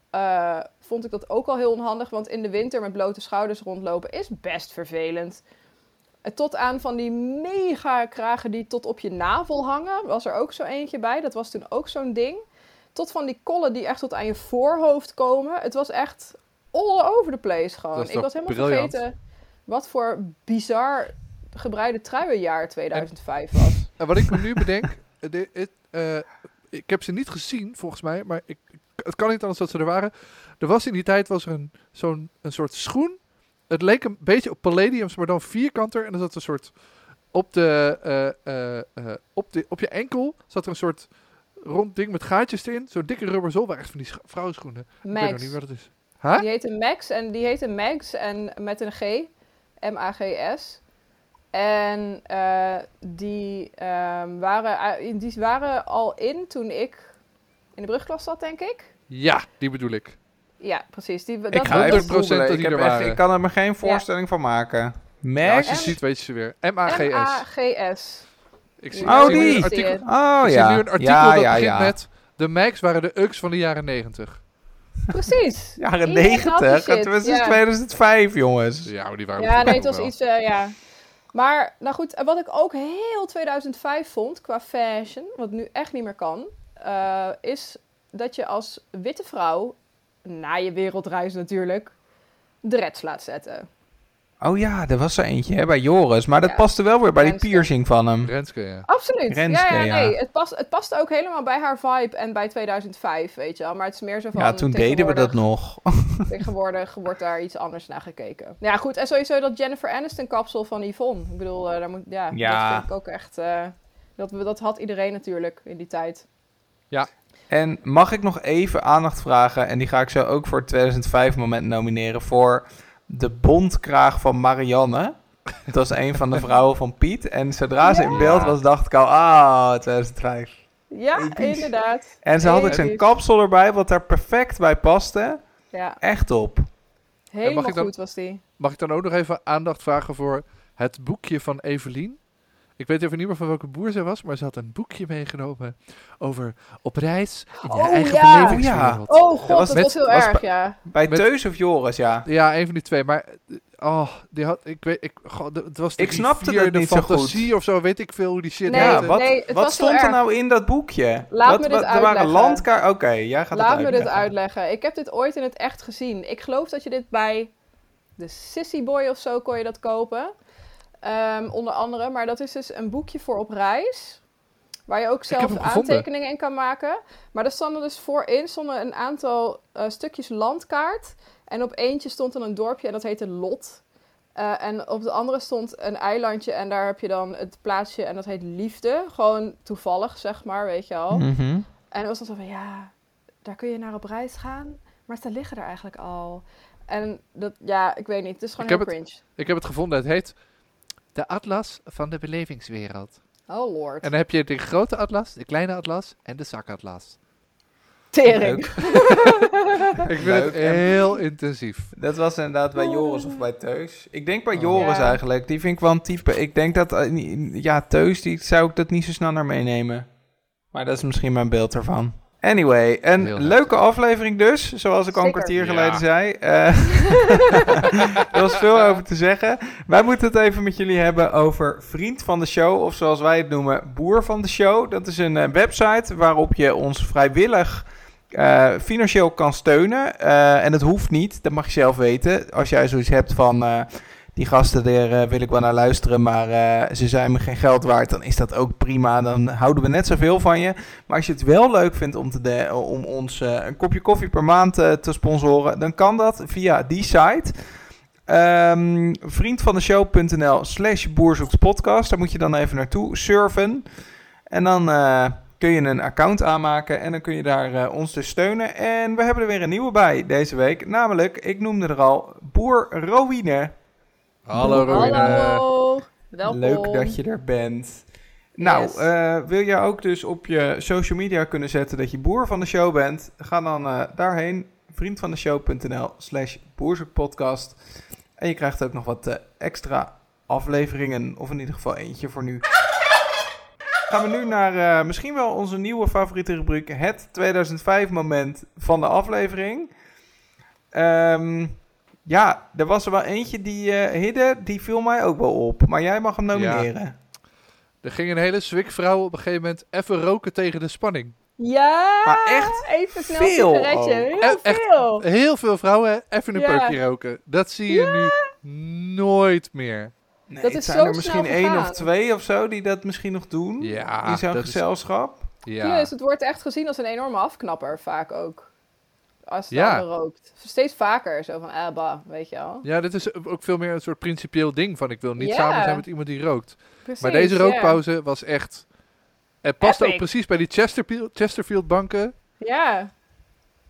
eh, vond ik dat ook al heel onhandig. Want in de winter met blote schouders rondlopen is best vervelend. Tot aan van die mega kragen die tot op je navel hangen. Was er ook zo eentje bij. Dat was toen ook zo'n ding. Tot van die kollen die echt tot aan je voorhoofd komen. Het was echt all over the place gewoon. Ik was helemaal briljant? vergeten wat voor bizar gebreide truienjaar 2005 was. en wat ik me nu bedenk, de- eh, ik heb ze niet gezien volgens mij, maar ik, het kan niet anders dat ze er waren. Er was in die tijd was er een, zo'n een soort schoen. Het leek een beetje op Palladiums, maar dan vierkanter. En er zat een soort op de, eh, eh, eh, op de op je enkel zat er een soort rond ding met gaatjes erin. Zo'n dikke rubber zool, echt van die vrouwenschoenen. Ik weet nog Max. niet wat het is. Huh? Die heette Max en die heette Max en met een G, M-A-G-S. En die, ehm, waren, die waren al in toen ik in de brugklas zat, denk ik. Ja, die bedoel ik. Ja, precies. Die, dat Ik ga was- even 100% googlen. dat ik, die heb er echt- waren. ik kan er me geen voorstelling van maken. Ja, als Max? je ziet, weet je ze weer. M-A-G-S. M-A-G-S. Ik zie, Ja, Oh, ik zie nu die. een artikel, Oh ik ja. zie nu een artikel ja, dat ja, begint ja. met... De Max waren de Ux van de jaren 90. Precies. Jaren Iedereen die 90. shit, Het was ja. 2005, jongens. Ja, maar die waren Ja, ook nee, het was wel. iets, eh, ja. Maar, nou goed, en wat ik ook heel 2005 vond qua fashion, wat nu echt niet meer kan, eh, is dat je als witte vrouw, na je wereldreis natuurlijk, dreads laat zetten. Oh ja, er was er eentje hè, bij Joris. Maar dat Ja. paste wel weer bij die piercing van hem. Renske, ja. Absoluut. Renske, ja, ja, ja. nee. Het past, het past ook helemaal bij haar vibe en bij 2005, weet je wel. Maar het is meer zo van... Ja, toen deden we dat tegenwoordig- nog. Tegenwoordig wordt daar iets anders naar gekeken. Ja, goed. En sowieso dat Jennifer Aniston kapsel van Yvonne. Ik bedoel, eh, daar moet, ja, Ja. dat vind ik ook echt... eh, dat, dat had iedereen natuurlijk in die tijd. En mag ik nog even aandacht vragen, en die ga ik zo ook voor het 2005 moment nomineren, voor de bondkraag van Marianne. Dat was een van de vrouwen van Piet. En zodra ze in beeld was, dacht ik al, ah, 2005. Ja, Episch. inderdaad. En ze had ook zijn kapsel erbij, wat daar perfect bij paste. Ja, Echt op. helemaal dan- goed was die. Mag ik dan ook nog even aandacht vragen voor het boekje van Evelien? Ik weet even niet meer van welke boer ze was, maar ze had een boekje meegenomen over op reis in je Oh, eigen ja. belevingswereld. Oh god, was dat met- was heel was erg, bij- ja. Bij Met- Teus of Joris, ja. Ja, een van die twee. Maar, oh, die had, ik weet, ik, goh, de- het was de Ik snapte rivier, dat de niet zo fantasie of zo, weet ik veel hoe die shit Nee, ja, wat, nee, het wat stond er nou in dat boekje? Laat wat, me dit wat- Er waren uitleggen. landkaarten... Oké, jij gaat Laat het me dit uitleggen. uitleggen. Ik heb dit ooit in het echt gezien. Ik geloof dat je dit bij de Sissy Boy of zo kon je dat kopen. Ehm, onder andere. Maar dat is dus een boekje voor op reis. Waar je ook zelf aantekeningen in kan maken. Maar er stonden dus voorin stonden een aantal eh, stukjes landkaart. En op eentje stond dan een dorpje en dat heette Lot. Eh, en op de andere stond een eilandje en daar heb je dan het plaatsje en dat heet Liefde. Gewoon toevallig, zeg maar, weet je al. Mhm. En het was dan zo van, ja, daar kun je naar op reis gaan, maar ze liggen er eigenlijk al. En dat, ja, ik weet niet, het is gewoon Ik heel cringe. Ik heb het gevonden, het heet De Atlas van de Belevingswereld. Oh lord. En dan heb je de grote atlas, de kleine atlas en de zakatlas. Tering. Ik vind Leuk. het heel intensief. Dat was inderdaad bij Joris of bij Teus. Ik denk bij Oh. Joris Ja. eigenlijk. Die vind ik wel een type. Ik denk dat... eh, Ja, Teus, die zou ik dat niet zo snel naar meenemen. Maar dat is misschien mijn beeld ervan. Anyway, een Heel leuke aflevering dus. Zoals ik al een kwartier Ja. geleden zei. Eh, er was veel over te zeggen. Wij moeten het even met jullie hebben over Vriend van de Show. Of zoals wij het noemen, Boer van de Show. Dat is een eh, website waarop je ons vrijwillig eh, financieel kan steunen. Eh, en het hoeft niet, dat mag je zelf weten. Als jij zoiets hebt van... die gasten, daar eh, wil ik wel naar luisteren, maar eh, ze zijn me geen geld waard. Dan is dat ook prima. Dan houden we net zoveel van je. Maar als je het wel leuk vindt om, te de- om ons eh, een kopje koffie per maand te sponsoren, dan kan dat via die site. Ehm vriendvandeshow.nl slash boerzoekspodcast. Daar moet je dan even naartoe surfen. En dan kun je een account aanmaken en dan kun je daar ons dus steunen. En we hebben er weer een nieuwe bij deze week. Namelijk, ik noemde er al, Boer Rowine. Hallo. Hallo. Welkom. Leuk dat je er bent. Nou, Yes. eh, wil jij ook dus op je social media kunnen zetten dat je boer van de show bent? Ga dan eh, daarheen, vriendvandeshow.nl slash boerzoekpodcast. En je krijgt ook nog wat eh, extra afleveringen, of in ieder geval eentje voor nu. Gaan we nu naar eh, misschien wel onze nieuwe favoriete rubriek, het 2005 moment van de aflevering. Ehm, ja, er was er wel eentje die eh Hidde, die viel mij ook wel op. Maar jij mag hem nomineren. Er ging een hele zwikvrouw op een gegeven moment even roken tegen de spanning. Ja, Maar echt even snel veel een sigaretje. ook. Heel E- echt. veel. Heel veel vrouwen even een Ja. roken. Dat zie je nu nooit meer. Nee, Dat het is zijn zo er misschien één of twee of zo die dat misschien nog doen. Ja, in zo'n dat is- gezelschap. Ja. Plus, het wordt echt gezien als een enorme afknapper, vaak ook. Als Ja. ander rookt. Steeds vaker, zo van, ah, bah, weet je wel. ja, dit is ook veel meer een soort principieel ding van ik wil niet Ja. samen zijn met iemand die rookt. Precies, maar deze ja. rookpauze was echt... Het past ook precies bij die Chesterfield, Chesterfield banken. Ja.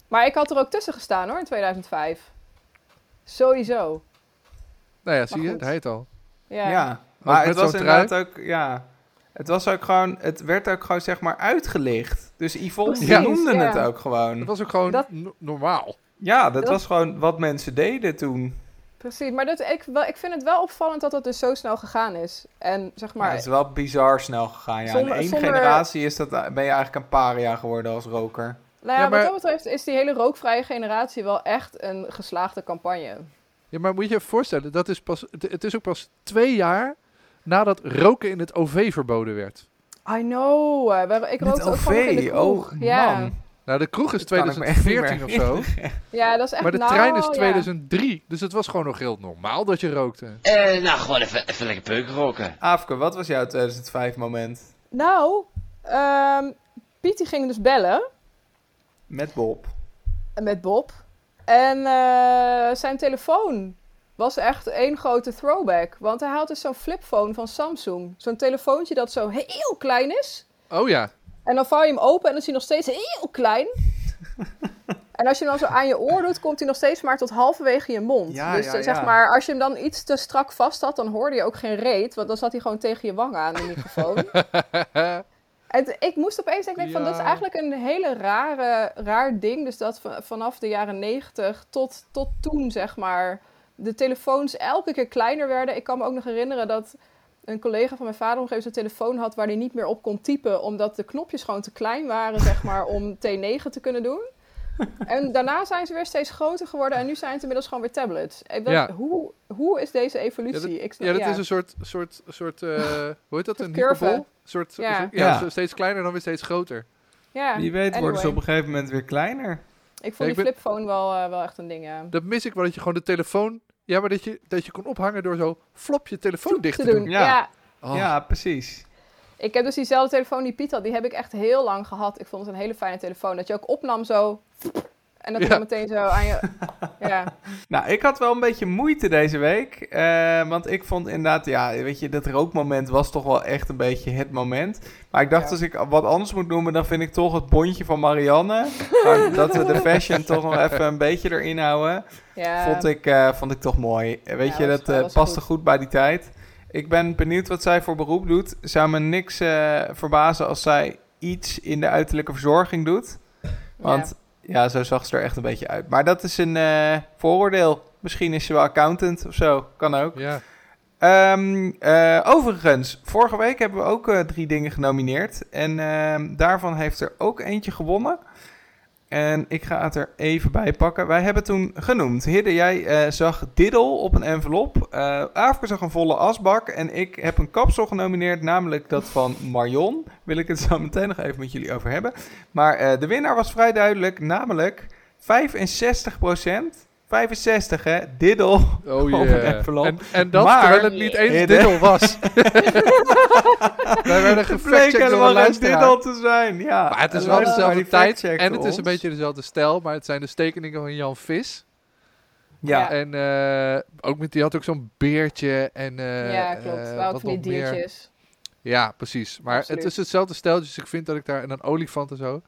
Maar ik had er ook tussen gestaan, hoor, in 2005. Sowieso. Nou ja, zie je, hij het al. Ja. Ja, maar het was inderdaad ook, ja, het was ook gewoon, het werd ook gewoon zeg maar uitgelicht. Dus Yvonne die noemde ja. het ook Het gewoon. was ook gewoon Dat- no- normaal. Ja, dat dat- was gewoon wat mensen deden toen. Precies, maar dat, ik, wel, ik vind het wel opvallend dat dat dus zo snel gegaan is. En zeg Maar het is wel bizar snel gegaan. Ja. Zonder- In één zonder- generatie is dat, ben je eigenlijk een paria geworden als roker. Nou ja, Ja, maar- wat dat betreft is die hele rookvrije generatie wel echt een geslaagde campagne. Ja, maar moet je je even voorstellen, dat is pas, het- het is ook pas twee jaar nadat roken in het OV verboden werd. I know. eh, we- ik Met rookte ook gewoon in de kroeg. oh ja. man. Nou, de kroeg is Dat kan ik me echt niet 2014 of zo. ja, dat is echt Maar de nou, trein is ja. 2003. Dus het was gewoon nog heel normaal dat je rookte. Eh, nou, gewoon even, even lekker peuken roken. Aafke, wat was jouw 2005 moment? Nou, ehm Piet die ging dus bellen Met Bob. met Bob. En eh, zijn telefoon was echt één grote throwback. Want hij had dus zo'n flipphone van Samsung. Zo'n telefoontje dat zo heel klein is. Oh ja. En dan vouw je hem open en dan is hij nog steeds heel klein. en als je hem dan zo aan je oor doet, komt hij nog steeds maar tot halverwege je mond. Ja, dus ja, eh, zeg ja. maar, als je hem dan iets te strak vast had, dan hoorde je ook geen reet. Want dan zat hij gewoon tegen je wang aan, de microfoon. En ik moest opeens denken van, dat is eigenlijk een hele rare, raar ding. Dus dat vanaf de jaren negentig tot, tot toen, zeg maar, de telefoons elke keer kleiner werden. Ik kan me ook nog herinneren dat een collega van mijn vader nog even zo'n telefoon had waar hij niet meer op kon typen, omdat de knopjes gewoon te klein waren, zeg maar, om T9 te kunnen doen. En daarna zijn ze weer steeds groter geworden en nu zijn het inmiddels gewoon weer tablets. Ik Ja. hoe, hoe is deze Ja, evolutie? Ik snap- Ja, dat is een soort, soort, soort eh, hoe heet dat? Een curve. Een soort, Ja. soort- ja, steeds kleiner dan weer steeds groter. ja, Wie weet worden ze op een gegeven moment weer kleiner. Ik Ja, vond ik die ben- flipphone wel, eh, wel echt een ding, ja. Dat mis ik wel, dat je gewoon de telefoon... Ja, maar dat je, dat je kon ophangen door zo flop je telefoon dicht te te doen. doen. Ja. Ja. Oh. Ja, precies. Ik heb dus diezelfde telefoon die Piet had, die heb ik echt heel lang gehad. Ik vond het een hele fijne telefoon. Dat je ook opnam zo. En dat je meteen zo aan je. Ja, Nou, ik had wel een beetje moeite deze week. eh, want ik vond inderdaad, ja, weet je, dat rookmoment was toch wel echt een beetje het moment. Maar ik dacht, Ja. als ik wat anders moet noemen, dan vind ik toch het bondje van Marianne. Dat we de fashion toch nog even een beetje erin houden. ja. Vond, ik, eh, vond ik toch mooi. Eh, Weet je, dat was paste goed. goed bij die tijd. Ik ben benieuwd wat zij voor beroep doet. Zou me niks verbazen als zij iets in de uiterlijke verzorging doet. Want ja. zo zag ze er echt een beetje uit. Maar dat is een eh, vooroordeel. Misschien is ze wel accountant of zo. Kan ook. Ja. Ehm, eh, overigens, vorige week hebben we ook eh, drie dingen genomineerd. En ehm, daarvan heeft er ook eentje gewonnen. En ik ga het er even bij pakken. Wij hebben toen genoemd. Hidde, jij eh, zag Diddle op een envelop. Aafke zag een volle asbak. En ik heb een kapsel genomineerd, namelijk dat van Marion. Wil ik het zo meteen nog even met jullie over hebben. Maar eh, de winnaar was vrij duidelijk, namelijk 65 65 hè, Diddle Oh yeah. En, en dat Maar- terwijl het niet eens diddle was. Wij werden gefactcheckt door helemaal een luisteraar. Diddle te zijn. Ja. Maar het is En wel dezelfde tijd en het is een beetje dezelfde stijl, maar het zijn de tekeningen van Jan Vis. Ja. En eh, ook met, die had ook zo'n beertje en eh, ja, klopt. houden wat nog meer. diertjes. Ja, precies. Maar Absoluut. het is hetzelfde stijl, dus ik vind dat ik daar... En een olifant en zo.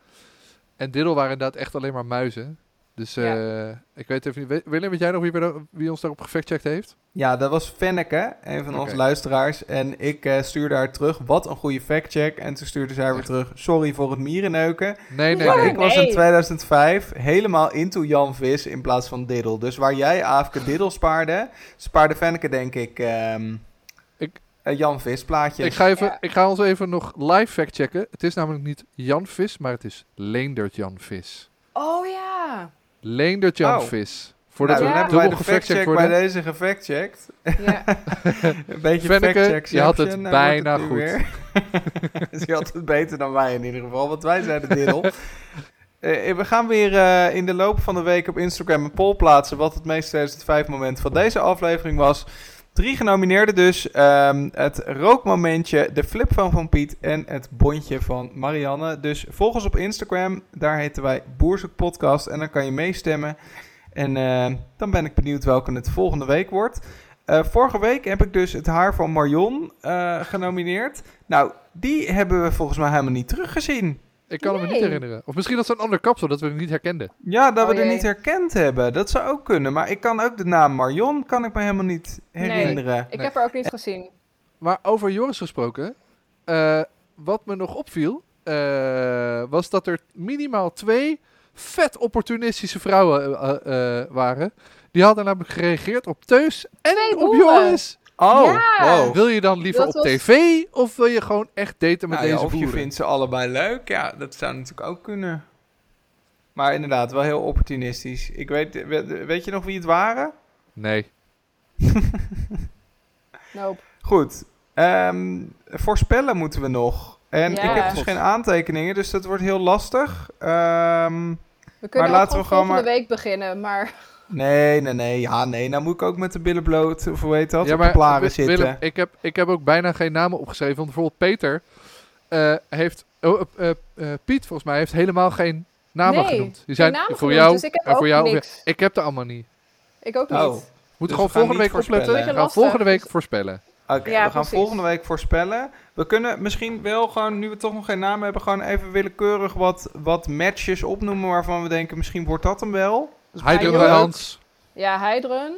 En Diddle waren inderdaad echt alleen maar muizen. Dus eh, ik weet even niet... Willem, weet jij nog wie, wie ons daarop gefactcheckt heeft? ja, dat was Fenneke, een van onze luisteraars. En ik eh, stuurde haar terug, wat een goede factcheck. En toen stuurde zij weer terug, sorry voor het mierenneuken. Nee, nee, nee. Ik was in Nee. 2005 helemaal into Jan Vis in plaats van Diddle. Dus waar jij Aafke Diddle spaarde, spaarde Fenneke denk ik, ehm, Ik- Jan Vis plaatjes. Ik ga, even, Ja. ik ga ons even nog live factchecken. Het is namelijk niet Jan Vis, maar het is Leendert Jan Vis. Oh ja. Leendert Jan Oh. Vis. Voordat nou, we hebben wij dubbel de factcheck bij worden. deze gefactcheckt. ja. Een beetje factcheck je had het bijna het goed. dus je had het beter dan wij in ieder geval, want wij zijn de diddle. Eh, we gaan weer eh, in de loop van de week op Instagram een poll plaatsen wat het meest 2005 moment van deze aflevering was. Drie genomineerden dus. Ehm, het rookmomentje, de flipphone van Piet en het bondje van Marianne. Dus volg ons op Instagram, daar heten wij Boerzoek Podcast en dan kan je meestemmen. En eh, dan ben ik benieuwd welke het volgende week wordt. Eh, vorige week heb ik dus het haar van Marion eh, genomineerd. Nou, die hebben we volgens mij helemaal niet teruggezien. Ik kan me niet herinneren. Of misschien dat ze een ander kapsel, dat we het niet herkenden. Ja, dat we Oh er jee. niet herkend hebben. Dat zou ook kunnen. Maar ik kan ook de naam Marion kan ik me helemaal niet herinneren. Ik Nee. heb haar ook niet gezien. Maar over Joris gesproken, eh, wat me nog opviel, eh, was dat er minimaal twee vet opportunistische vrouwen eh, waren. Die hadden namelijk gereageerd op Teus en Twee op boeren. Joris. Oh, Ja. wow. Wil je dan liever Dat op was- tv of wil je gewoon echt daten met Nou ja, deze of je boeren? vindt ze allebei leuk. Ja, dat zou natuurlijk ook kunnen. Maar inderdaad, wel heel opportunistisch. Ik weet, we- weet je nog wie het waren? Nee. Nope. Goed. Ehm, voorspellen moeten we nog. En Ja. ik heb dus geen aantekeningen, dus dat wordt heel lastig. Ehm, We kunnen laten ook gewoon we gewoon volgende maar- week beginnen, maar... nee, nee, nee. Ja, nee. Nou moet ik ook met de billen bloot, of hoe heet dat, ja, op de blaren Wi- zitten. Willem, ik, heb, ik heb ook bijna geen namen opgeschreven. Want bijvoorbeeld Peter eh, heeft... Oh, eh, eh, Piet, volgens mij, heeft helemaal geen namen Nee, genoemd. Die geen zijn namen voor genoemd, jou dus ik heb en voor ook jou. niks. Ik heb er allemaal niet. Ik ook niet. Oh. We moeten Dus we gewoon gaan volgende week voorspellen. opletten. We gaan volgende week voorspellen. Oké, Ja, we gaan precies. volgende week voorspellen. We kunnen misschien wel gewoon, nu we toch nog geen naam hebben, gewoon even willekeurig wat, wat matches opnoemen waarvan we denken, misschien wordt dat hem wel. Heidrun heel bij. Hans. Ja, Heidrun.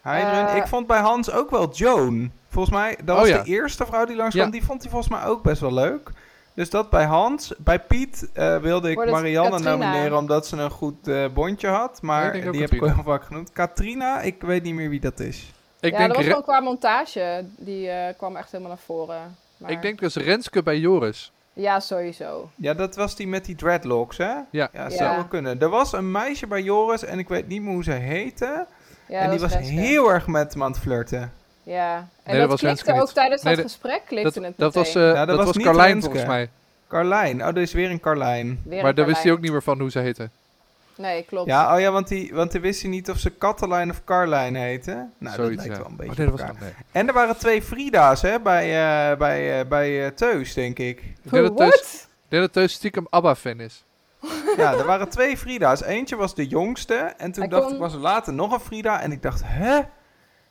Heidrun. Eh, ik vond bij Hans ook wel Joan. Volgens mij, dat Oh was ja. de eerste vrouw die langskwam. Ja. Die vond hij volgens mij ook best wel leuk. Dus dat bij Hans. Bij Piet eh, wilde ik Marianne Katrina? nomineren omdat ze een goed eh, bondje had. Maar ook die heb ik Katrina. wel vaak genoemd. Katrina, ik weet niet meer wie dat is. Ik, ja, denk dat was gewoon qua montage. Die eh, kwam echt helemaal naar voren. Maar... ik denk dus Renske bij Joris. Ja, sowieso. Ja, dat was die met die dreadlocks, hè? Ja. Ja, zou Ja. wel kunnen. Er was een meisje bij Joris en ik weet niet meer hoe ze heette. Ja, en die dat was heel erg met hem aan het flirten. Ja. En Nee, dat dat, was klikte ook niet. tijdens Nee, dat dat- gesprek, Dat, het dat was, eh dat dat was Carlijn Renske. volgens mij. Carlijn. Oh, er is weer een Carlijn. Weer Maar een daar wist hij ook niet meer van hoe ze heette. Nee, klopt. Ja, oh ja, want die, want die wist hij niet of ze Katelijn of Carlijn heette. Nou, dat lijkt ja. wel een beetje Oh, nee, elkaar. nee. En er waren twee Frida's, hè, bij, eh, bij, eh, bij eh, Teus, denk ik. Ik denk dat Teus- What? ik denk dat Teus stiekem ABBA-fan is. Ja, er waren twee Frida's. Eentje was de jongste. En toen Hij dacht kon- ik, was er later nog een Frida. En ik dacht, hè?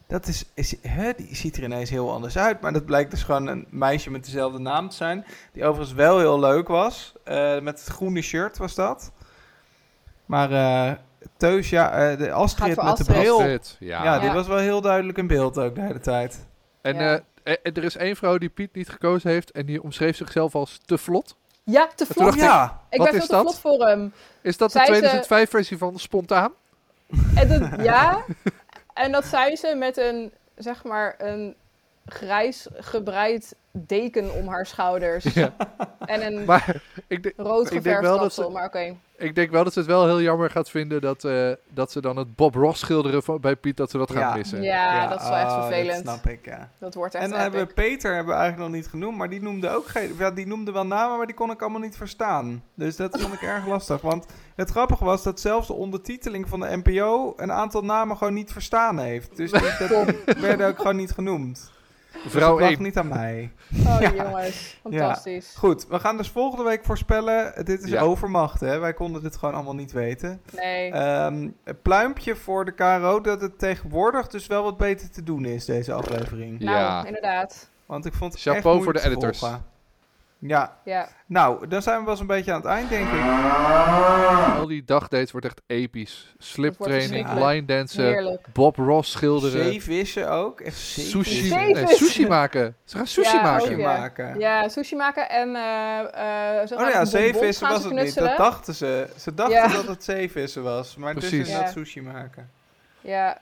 Dat is, is, hè? Die ziet er ineens heel anders uit. Maar dat blijkt dus gewoon een meisje met dezelfde naam te zijn. Die overigens wel heel leuk was. Eh, met het groene shirt was dat. Maar eh Teus, ja, eh, de Astrid met Astrid. de bril. Astrid, Ja. Ja, die Ja. was wel heel duidelijk in beeld ook de hele tijd. En Ja. eh, er is één vrouw die Piet niet gekozen heeft. En die omschreef zichzelf als te vlot. Ja, te vlot. ik, ja, Ik wat ben is veel te dat? vlot voor hem. Is dat de Zei ze- 2005-versie van Spontaan? En dat, ja. En dat zei ze met een, zeg maar, een grijs gebreid deken om haar schouders. Ja. En een Maar ik, rood ik denk geverfd wel dat kapsel, maar oké. Ik denk wel dat ze het wel heel jammer gaat vinden dat, eh, dat ze dan het Bob Ross schilderen van, bij Piet, dat ze dat gaan Ja. missen. Ja, dat is wel echt oh, vervelend. Dat snap ik, ja. Dat wordt echt En dan epic. hebben we Peter hebben we eigenlijk nog niet genoemd, maar die noemde ook geen. Ja, die noemde wel namen, maar die kon ik allemaal niet verstaan. Dus dat vond ik erg lastig. Want het grappige was dat zelfs de ondertiteling van de NPO een aantal namen gewoon niet verstaan heeft. Dus die, dat werden ook gewoon niet genoemd. Vrouw dus het lag 1. niet aan mij. Oh, Ja. jongens. Fantastisch. Goed, we gaan dus volgende week voorspellen. Dit is Ja. overmacht, hè? Wij konden dit gewoon allemaal niet weten. Nee. Ehm, pluimpje voor de KRO dat het tegenwoordig dus wel wat beter te doen is, deze aflevering. nou, ja. inderdaad. Want ik vond het Chapeau echt voor de editors. volgen. Ja, Ja. nou, dan zijn we wel eens een beetje aan het eind, denk ik. Al die dagdates wordt echt episch. Sliptraining, line dansen, Heerlijk. Bob Ross schilderen, Zeevissen ook. Echt sushi, zeevissen. Nee, sushi maken. Ze gaan sushi Ja, maken. ook, ja. maken. Ja, sushi maken en eh eh ze Oh gaan ja, zeevissen was het niet. Dat dachten ze. Ze dachten Ja. dat het zeevissen was. Maar dus Precies. inderdaad Ja. sushi maken. Ja,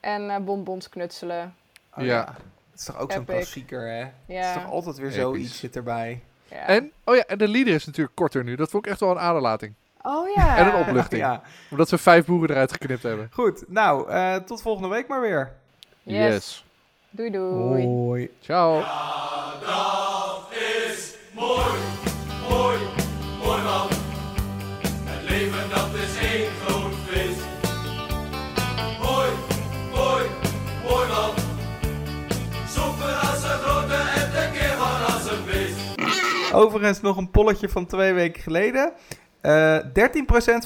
en eh, bonbons knutselen. Oh, Ja. ja. Dat is toch ook zo'n klassieker, hè? Het is Ja. toch altijd weer zoiets zit erbij. Ja. En, oh ja, en de leader is natuurlijk korter nu. Dat vond ik echt wel een aderlating. Oh ja. En een opluchting. Ja. Omdat ze vijf boeren eruit geknipt hebben. Goed, nou, eh, tot volgende week maar weer. Yes. Doei doei. Hoi. Ciao. Dat is mooi, Overigens nog een polletje van twee weken geleden. Eh 13%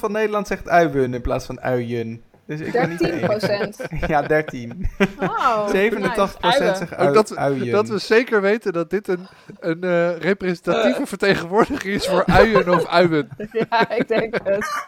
van Nederland zegt uiwun in plaats van uien. Dus ik ben niet de 13 enige. procent. Ja, 13. Oh, 87% nice. zegt ui, dat, uien. dat we zeker weten dat dit een, een eh, representatieve vertegenwoordiging is voor uien of uien. Ja, ik denk het.